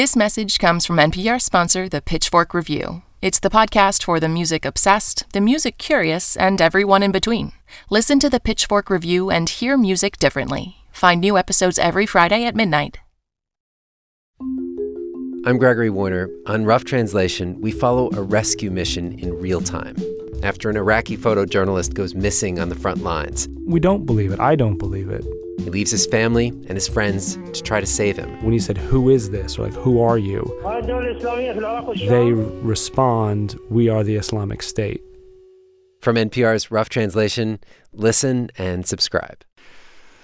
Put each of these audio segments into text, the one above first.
This message comes from NPR sponsor, the Pitchfork Review. It's the podcast for the music obsessed, the music curious, and everyone in between. Listen to the Pitchfork Review and hear music differently. Find new episodes every Friday at midnight. I'm Gregory Warner. On Rough Translation, we follow a rescue mission in real time after an Iraqi photojournalist goes missing on the front lines. We don't believe it. I don't believe it. He leaves his family and his friends to try to save him. When you said, Who is this? or like, Who are you? They respond, We are the Islamic State. From NPR's Rough Translation, listen and subscribe.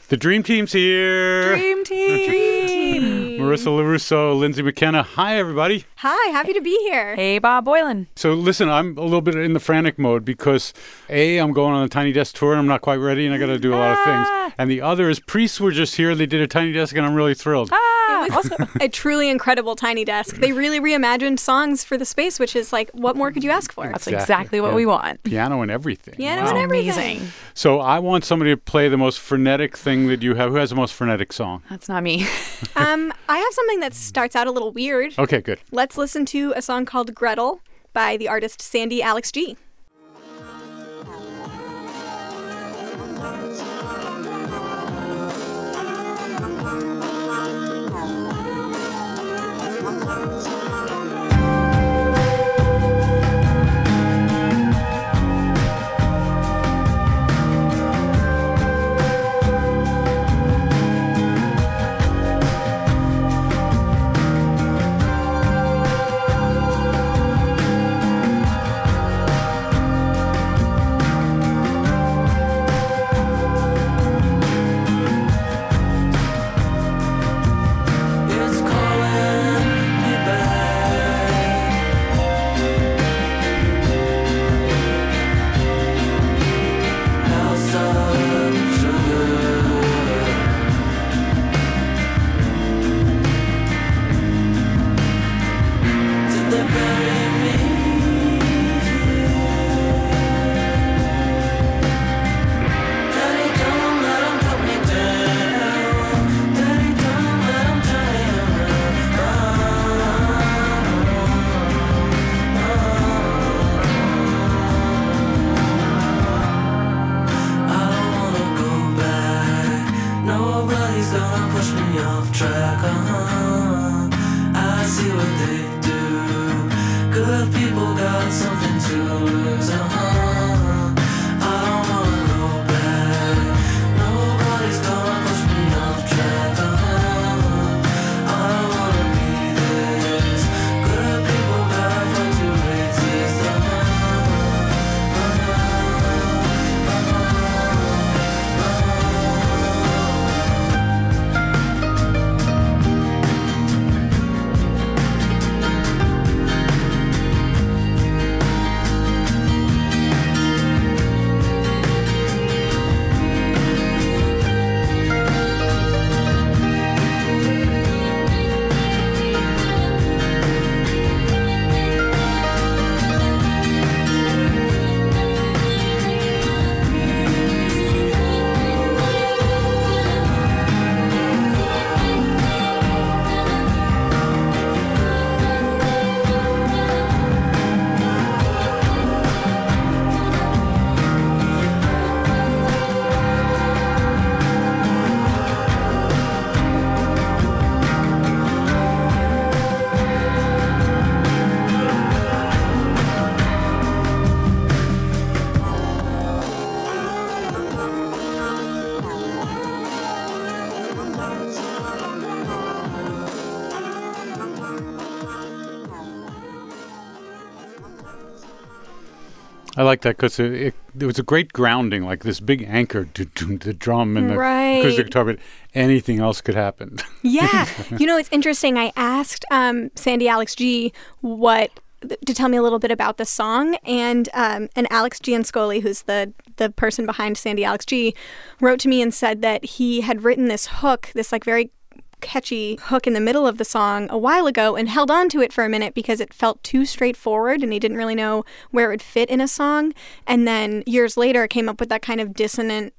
The Dream Team's here. Dream Team. Dream Team. Marissa Lorusso, Lyndsey McKenna. Hi, everybody. Hi, happy to be here. Hey, Bob Boilen. So, listen, I'm a little bit in the frantic mode because A, I'm going on a Tiny Desk tour and I'm not quite ready and I got to do a lot of things. Ah. And the other is priests were just here. They did a Tiny Desk and I'm really thrilled. Ah, It was a truly incredible tiny desk. They really reimagined songs for the space, which is like, what more could you ask for? that's Exactly, exactly, what yeah. we want. Piano and everything. Piano Wow. and everything. Amazing. So, I want somebody to play the most frenetic thing that you have. Who has the most frenetic song? That's not me. Um, I have something that starts out a little weird. Okay, good. Let's listen to a song called Gretel by the artist Sandy Alex G. like that because it, it, it was a great grounding, like this big anchor, to the drum and the Right. acoustic guitar, but anything else could happen. Yeah. you know, it's interesting. I asked um, Sandy Alex G what to tell me a little bit about the song, and um, and Alex Giannascoli, who's the the person behind Sandy Alex G, wrote to me and said that he had written this hook, this like very catchy hook in the middle of the song a while ago and held on to it for a minute because it felt too straightforward and he didn't really know where it would fit in a song. And then years later came up with that kind of dissonant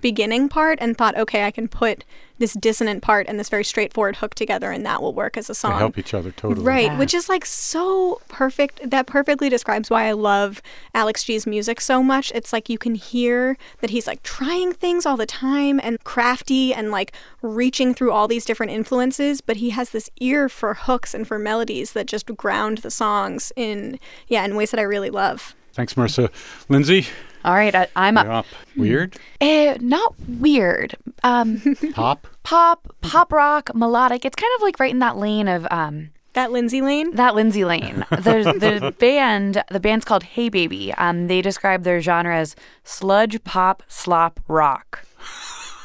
beginning part and thought, okay, I can put this dissonant part and this very straightforward hook together, and that will work as a They song. help each other totally. Right, Yeah. which is like so perfect. That perfectly describes why I love Alex G's music so much. It's like you can hear that he's like trying things all the time and crafty and like reaching through all these different influences, but he has this ear for hooks and for melodies that just ground the songs in yeah, in ways that I really love. Thanks, Marissa. Lyndsey, All right, I, I'm you're up. up. Weird? Eh, not weird. Um, Pop? pop, pop rock, melodic. It's kind of like right in that lane of um, That Lyndsey Lane. that Lyndsey Lane. There's the band. The band's called Haybaby. Um, they describe their genre as sludge pop slop rock.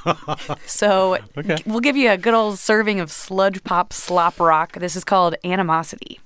so Okay. we'll give you a good old serving of sludge pop slop rock. This is called Animosity.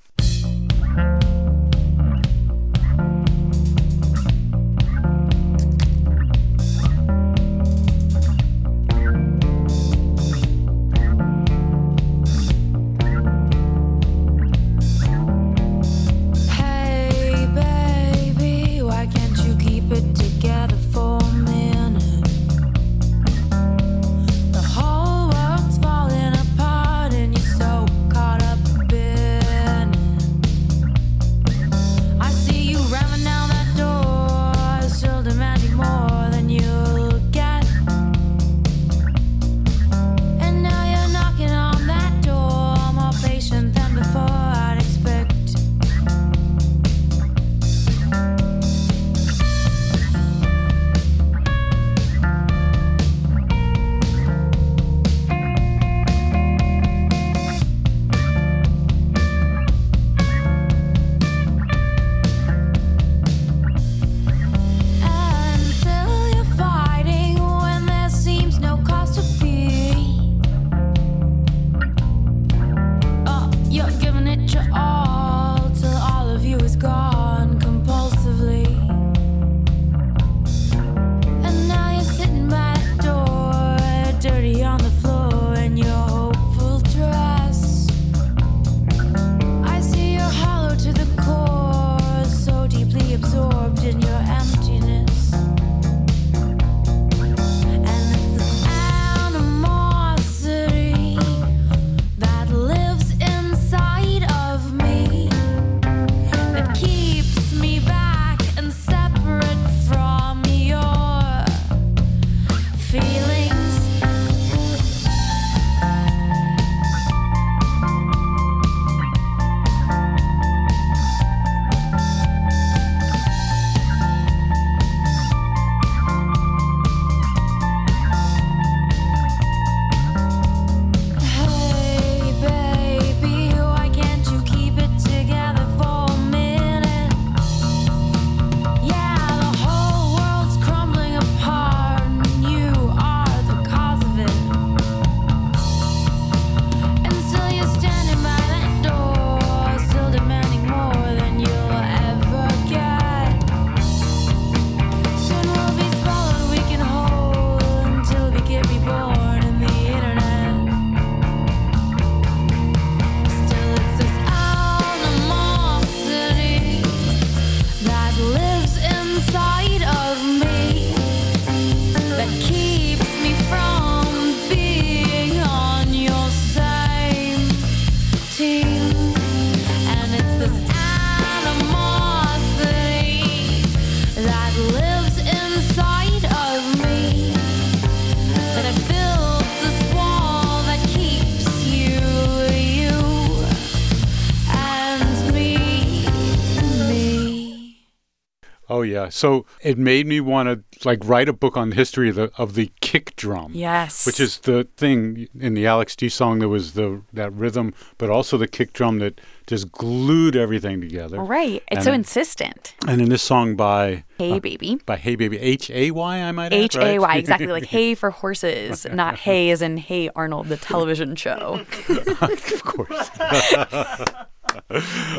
Oh yeah. So it made me want to like write a book on the history of the of the kick drum. Yes. Which is the thing in the Alex G song there was the that rhythm, but also the kick drum that just glued everything together. right. It's And so insistent. And in this song by Haybaby. by Haybaby H A Y I might add, H A Y, exactly like hay for horses, not hay as in Hey Arnold, the television show. of course.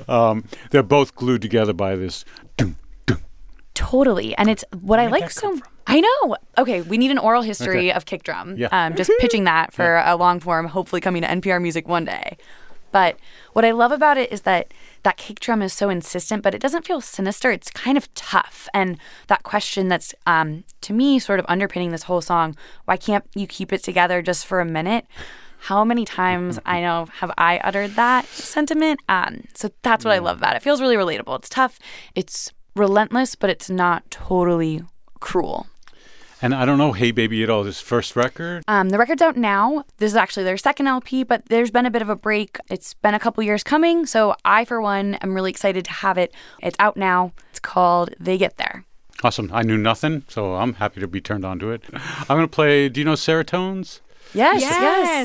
um, they're both glued together by this. dum. Totally. And it's what I like so? I know. Okay, we need an oral history Okay. of kick drum. Yeah. Um, just pitching that for a long form, hopefully coming to NPR Music one day. But what I love about it is that that kick drum is so insistent, but it doesn't feel sinister. It's kind of tough. And that question that's, um, to me, sort of underpinning this whole song why can't you keep it together just for a minute? How many times I know have I uttered that sentiment? Um, so that's what I love about it. It feels really relatable. It's tough, it's relentless, but it's not totally cruel. And I don't know Haybaby at all. This first record. Um, the record's out now. This is actually their second LP, but there's been a bit of a break. It's been a couple years coming, so I, for one, am really excited to have it. It's out now. It's called They Get There. Awesome. I knew nothing, so I'm happy to be turned on to it. I'm going to play, do you know Seratones? Yes, Yes.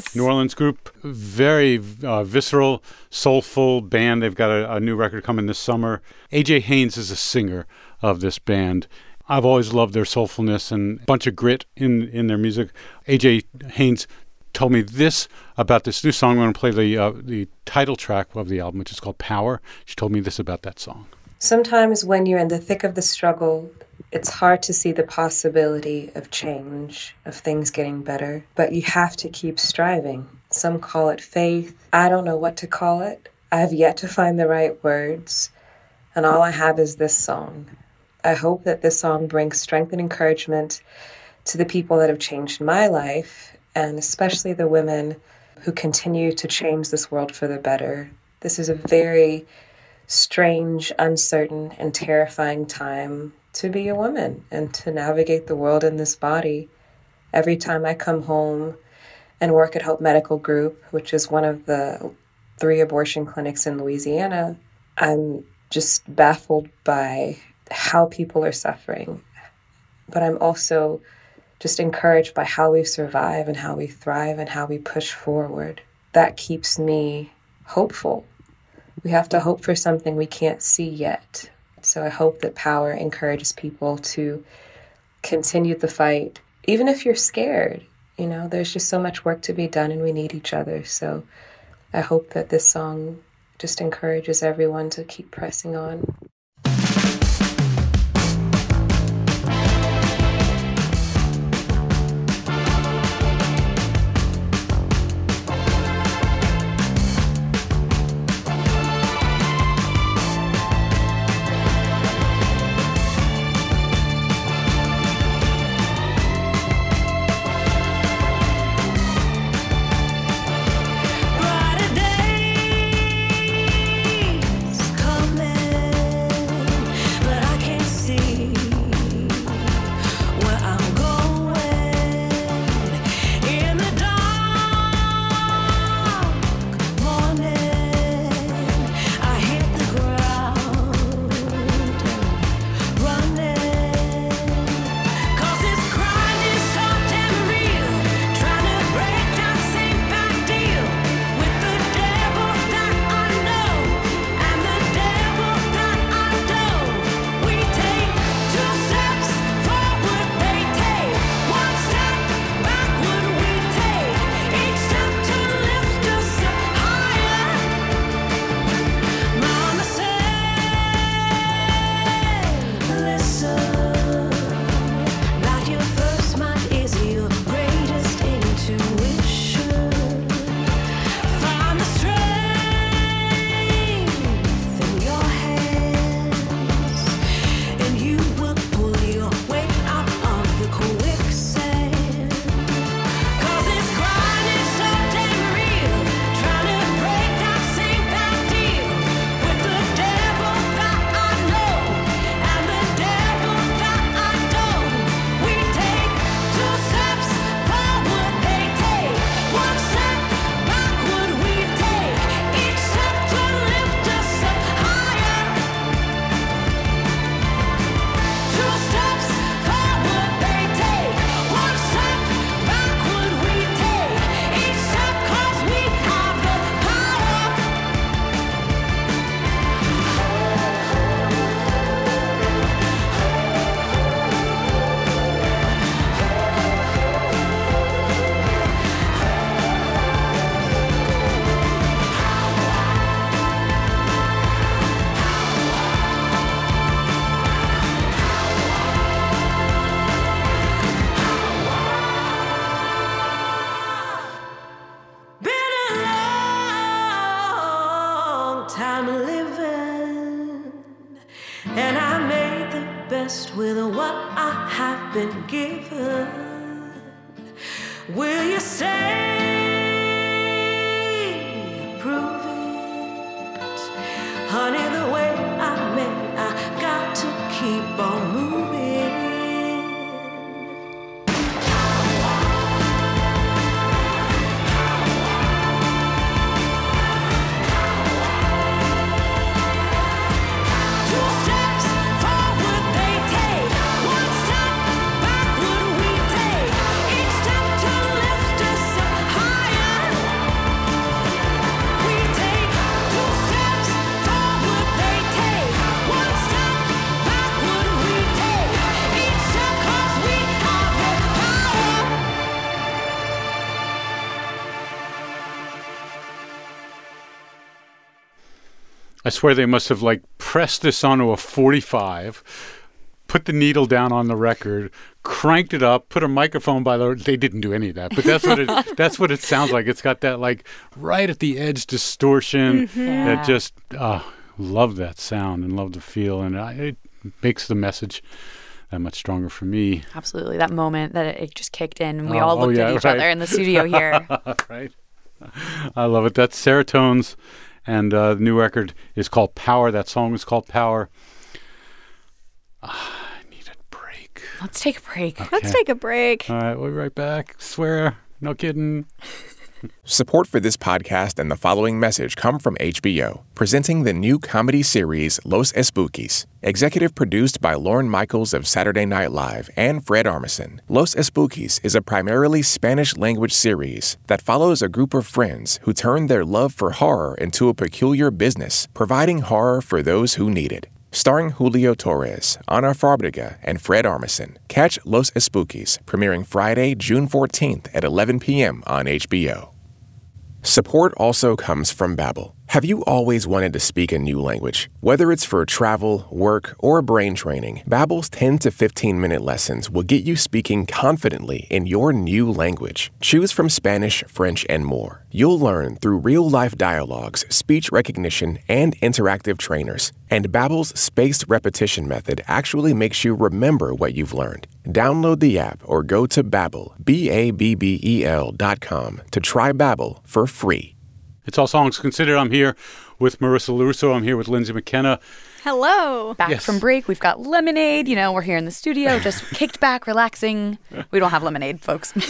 yes. New Orleans group, very uh, visceral, soulful band. They've got a, a new record coming this summer. AJ Haynes is a singer of this band. I've always loved their soulfulness and a bunch of grit in, in their music. AJ Haynes told me this about this new song. I'm going to play the uh, the title track of the album, which is called Power. She told me this about that song. Sometimes when you're in the thick of the struggle, it's hard to see the possibility of change, of things getting better, but you have to keep striving. Some call it faith. I don't know what to call it. I have yet to find the right words, and all I have is this song. I hope that this song brings strength and encouragement to the people that have changed my life, and especially the women who continue to change this world for the better. This is a very strange, uncertain, and terrifying time to be a woman and to navigate the world in this body. Every time I come home and work at Hope Medical Group, which is one of the three abortion clinics in Louisiana, I'm just baffled by how people are suffering. But I'm also just encouraged by how we survive and how we thrive and how we push forward. That keeps me hopeful we have to hope for something we can't see yet. So I hope that power encourages people to continue the fight, even if you're scared. You know, there's just so much work to be done and we need each other. So I hope that this song just encourages everyone to keep pressing on. And I made the best with what I have been given. Will you say, swear they must have like pressed this onto a 45, put the needle down on the record, cranked it up, put a microphone by the. They didn't do any of that, but that's what it. that's what it sounds like. It's got that like right at the edge distortion Yeah. that just. Uh, love that sound and love the feel, and I, it makes the message that much stronger for me. Absolutely. That moment that it just kicked in and we Oh, all oh, looked yeah, at each right. other in the studio here. right. I love it. That's Seratones, and uh, the new record is called Power. That song is called Power. Ah, I need a break. Let's take a break. Let's take a break. All right, we'll be right back. Swear, no kidding. Support for this podcast and the following message come from HBO, presenting the new comedy series Los Espookies. Executive produced by Lorne Michaels of Saturday Night Live and Fred Armisen. Los Espookies is a primarily Spanish language series that follows a group of friends who turn their love for horror into a peculiar business, providing horror for those who need it. Starring Julio Torres, Ana Fabrega, and Fred Armisen. Catch Los Espookies, premiering Friday, June 14th at 11 p.m. on HBO. Support also comes from Babbel. Have you always wanted to speak a new language? Whether it's for travel, work, or brain training, Babbel's 10 to 15 minute lessons will get you speaking confidently in your new language. Choose from Spanish, French, and more. You'll learn through real-life dialogues, speech recognition, and interactive trainers. And Babbel's spaced repetition method actually makes you remember what you've learned. Download the app or go to Babbel, B-A-B-B-E-L dot com to try Babbel for free. It's all songs considered. I'm here with Marissa Lorusso. I'm here with Lyndsey McKenna. Hello. Back Yes. from break, we've got lemonade. You know, we're here in the studio, just kicked back, relaxing. We don't have lemonade, folks.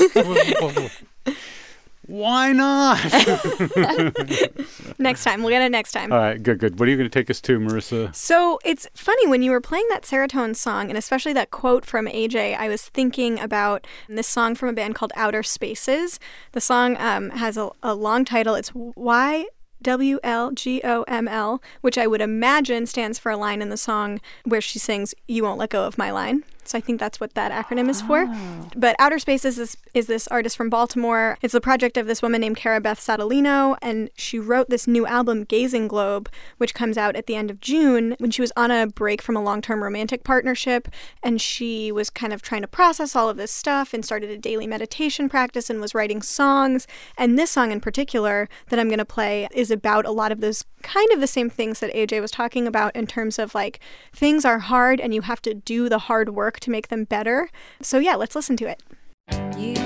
Why not? Next time. We'll get it next time. all right, good, good. What are you going to take us to, Marissa? So it's funny when you were playing that serotonin song, and especially that quote from AJ. I was thinking about this song from a band called Outer Spaces. The song um, has a, a long title. It's Y W L G O M L, which I would imagine stands for a line in the song where she sings "You won't let go of my line." So I think that's what that acronym is for. Ah. But Outer Spaces is, is this artist from Baltimore. It's the project of this woman named Cara Beth Satalino, and she wrote this new album, Gazing Globe, which comes out at the end of June when she was on a break from a long term romantic partnership. And she was kind of trying to process all of this stuff and started a daily meditation practice and was writing songs. And this song in particular that I'm going to play is about a lot of those kind of the same things that AJ was talking about in terms of like things are hard and you have to do the hard work to make them better. So, yeah, let's listen to it. You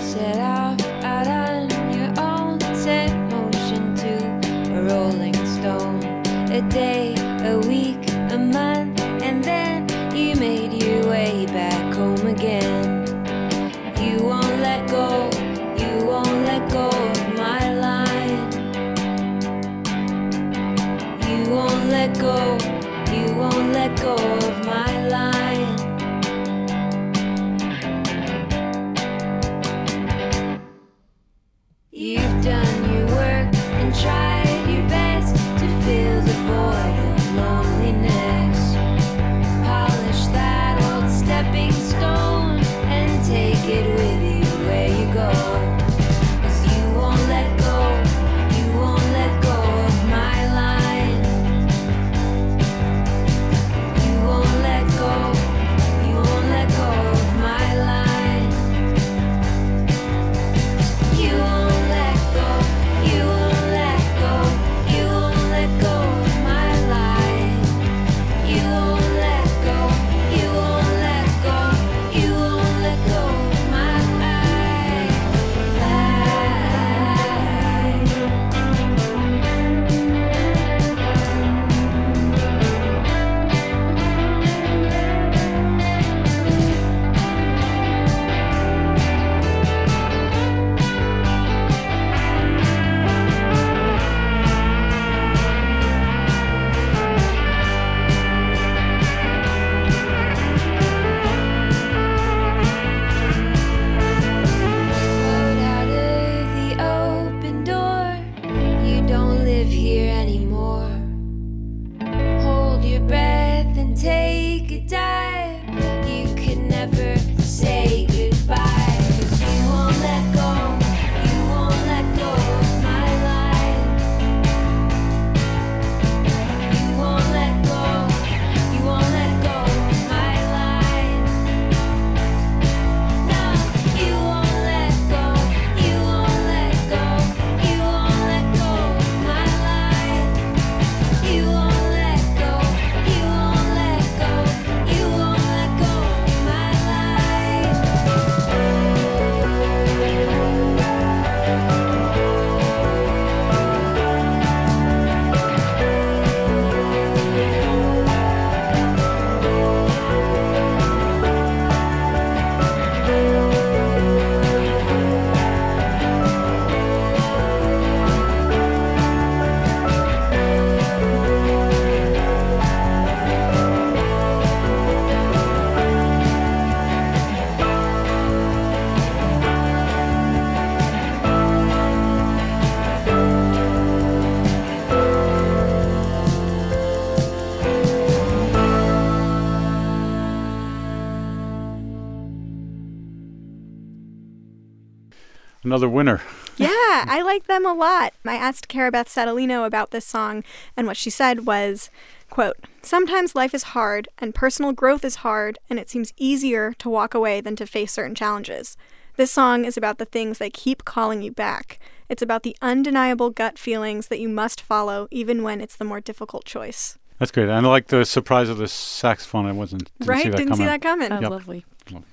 Another winner. Yeah, I like them a lot. I asked Cara Beth Satalino about this song, and what she said was, quote, Sometimes life is hard, and personal growth is hard, and it seems easier to walk away than to face certain challenges. This song is about the things that keep calling you back. It's about the undeniable gut feelings that you must follow, even when it's the more difficult choice. That's great. And I like the surprise of the saxophone. I wasn't didn't right? see that Didn't coming. see that coming. Oh, Yep. lovely.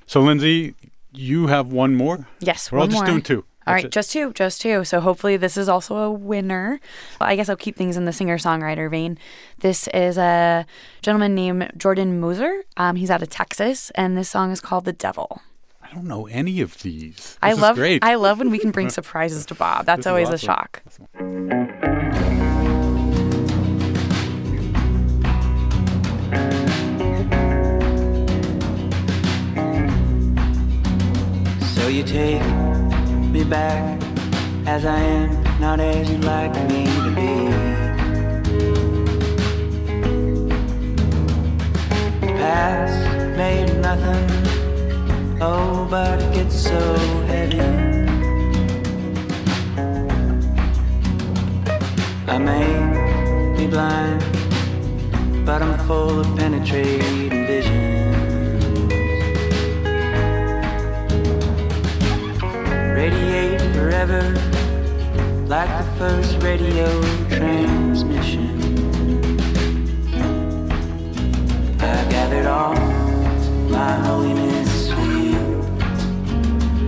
So Lyndsey, you have one more. Yes, We're all just more. doing two. All That's right, it. just two, just two. So hopefully this is also a winner. Well, I guess I'll keep things in the singer-songwriter vein. This is a gentleman named Jordan Moser. Um, he's out of Texas, and this song is called "The Devil." I don't know any of these. I This is love, great. I love when we can bring surprises to Bob. That's This is always a awesome. shock. So take me back as I am, not as you'd like me to be. Past made nothing, oh, but it gets so heavy. I may be blind, but I'm full of penetrating vision. Forever like the first radio transmission. I gathered all my holiness for you,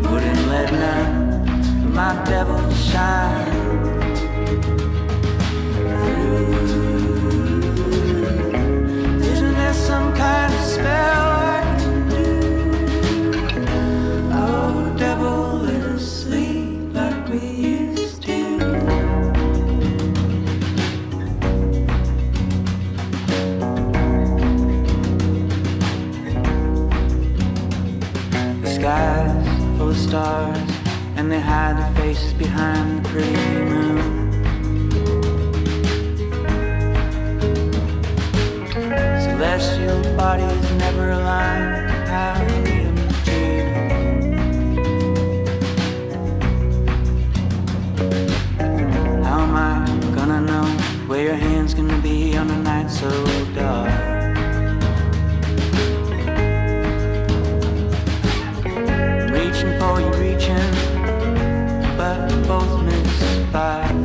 wouldn't let none of my devils shine. Miss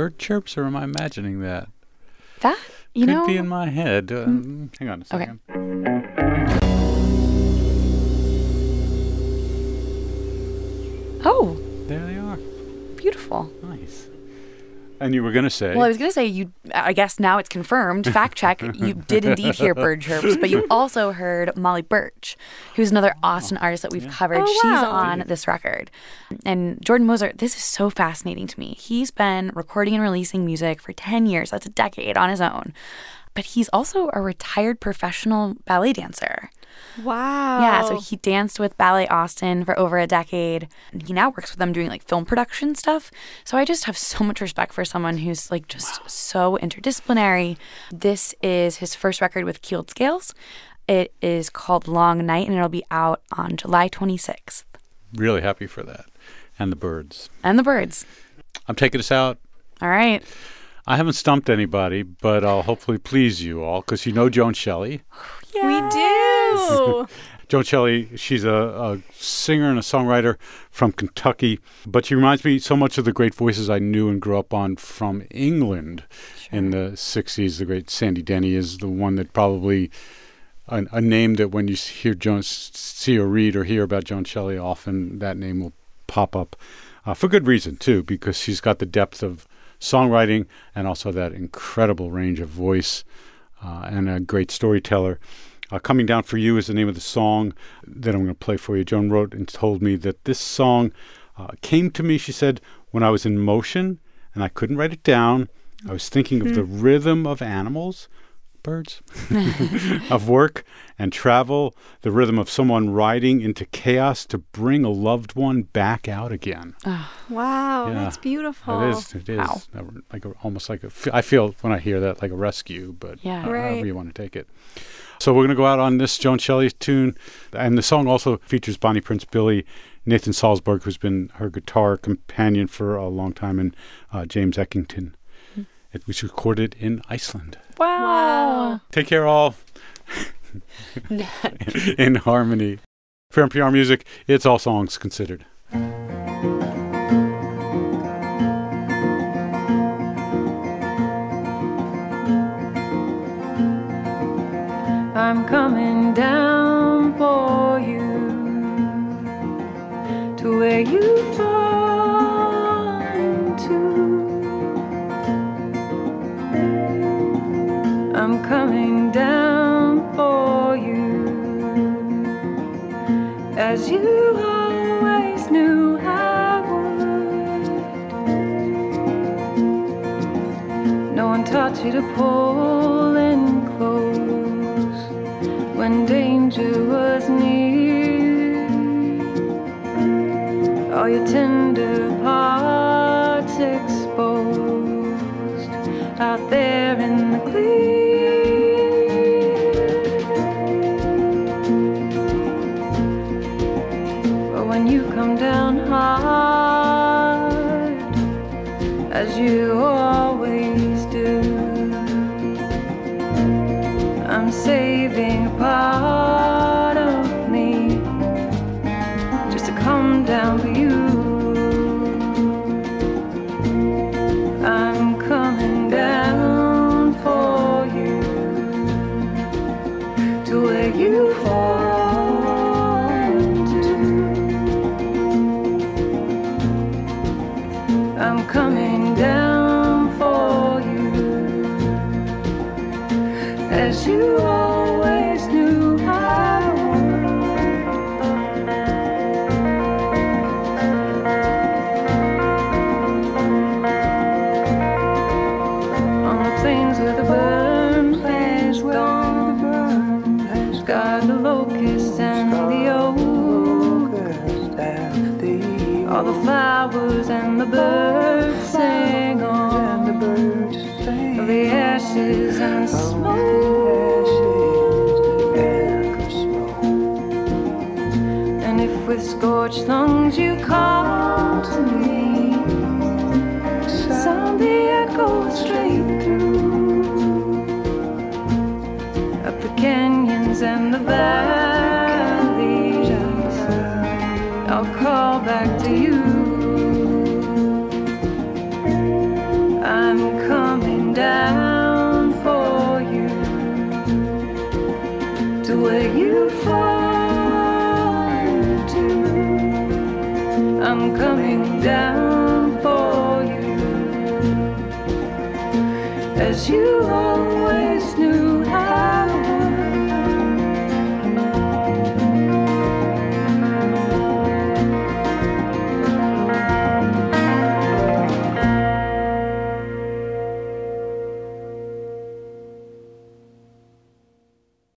bird chirps, or am I imagining that? That you Could know, be in my head. Uh, Hang on a Okay. And you were gonna say? Well, I was going to say you. I guess now it's confirmed. Fact check. You did indeed hear bird chirps, but you also heard Molly Burch, who's another oh, Austin artist that we've covered. Oh, She's wow. on this record, and Jordan Moser. This is so fascinating to me. He's been recording and releasing music for ten years. That's a decade on his own. But he's also a retired professional ballet dancer. Wow. Yeah, so he danced with Ballet Austin for over a decade. He now works with them doing like film production stuff. So I just have so much respect for someone who's like just so interdisciplinary. This is his first record with Keeled Scales. It is called Long Night and it'll be out on July 26th. really happy for that. And the birds. And the birds. I'm taking us out. All right. I haven't stumped anybody, but I'll hopefully please you all because you know Joan Shelley. We do. Joan Shelley, she's a, a singer and a songwriter from Kentucky, but she reminds me so much of the great voices I knew and grew up on from England in the 60s. The great Sandy Denny is the one that probably, a, a name that when you hear Joan, see or read or hear about Joan Shelley, often that name will pop up uh, for good reason, too, because she's got the depth of songwriting and also that incredible range of voice uh, and a great storyteller. Uh, Coming Down for You is the name of the song that I'm going to play for you. Joan wrote and told me that this song uh, came to me, she said, when I was in motion and I couldn't write it down. I was thinking of the rhythm of animals, birds, of work and travel, the rhythm of someone riding into chaos to bring a loved one back out again. Wow, Yeah. that's beautiful. It is. It is Uh, like a, almost like a. f- I feel when I hear that like a rescue, but Yeah. uh, Right. however you want to take it. So we're gonna go out on this Joan Shelley tune, and the song also features Bonnie Prince Billy, Nathan Salsburg, who's been her guitar companion for a long time, and uh, James Elkington. It was recorded in Iceland. Wow. Take care, all. in harmony. For NPR Music, it's all songs considered. I'm coming down for you to where you fall coming down for you as you always knew I would. No one taught you to pull in close when danger was near. All your tender parts exposed out there scorched lungs you call to me, sound the echo straight through up the canyons and the valleys. Down for you as you knew.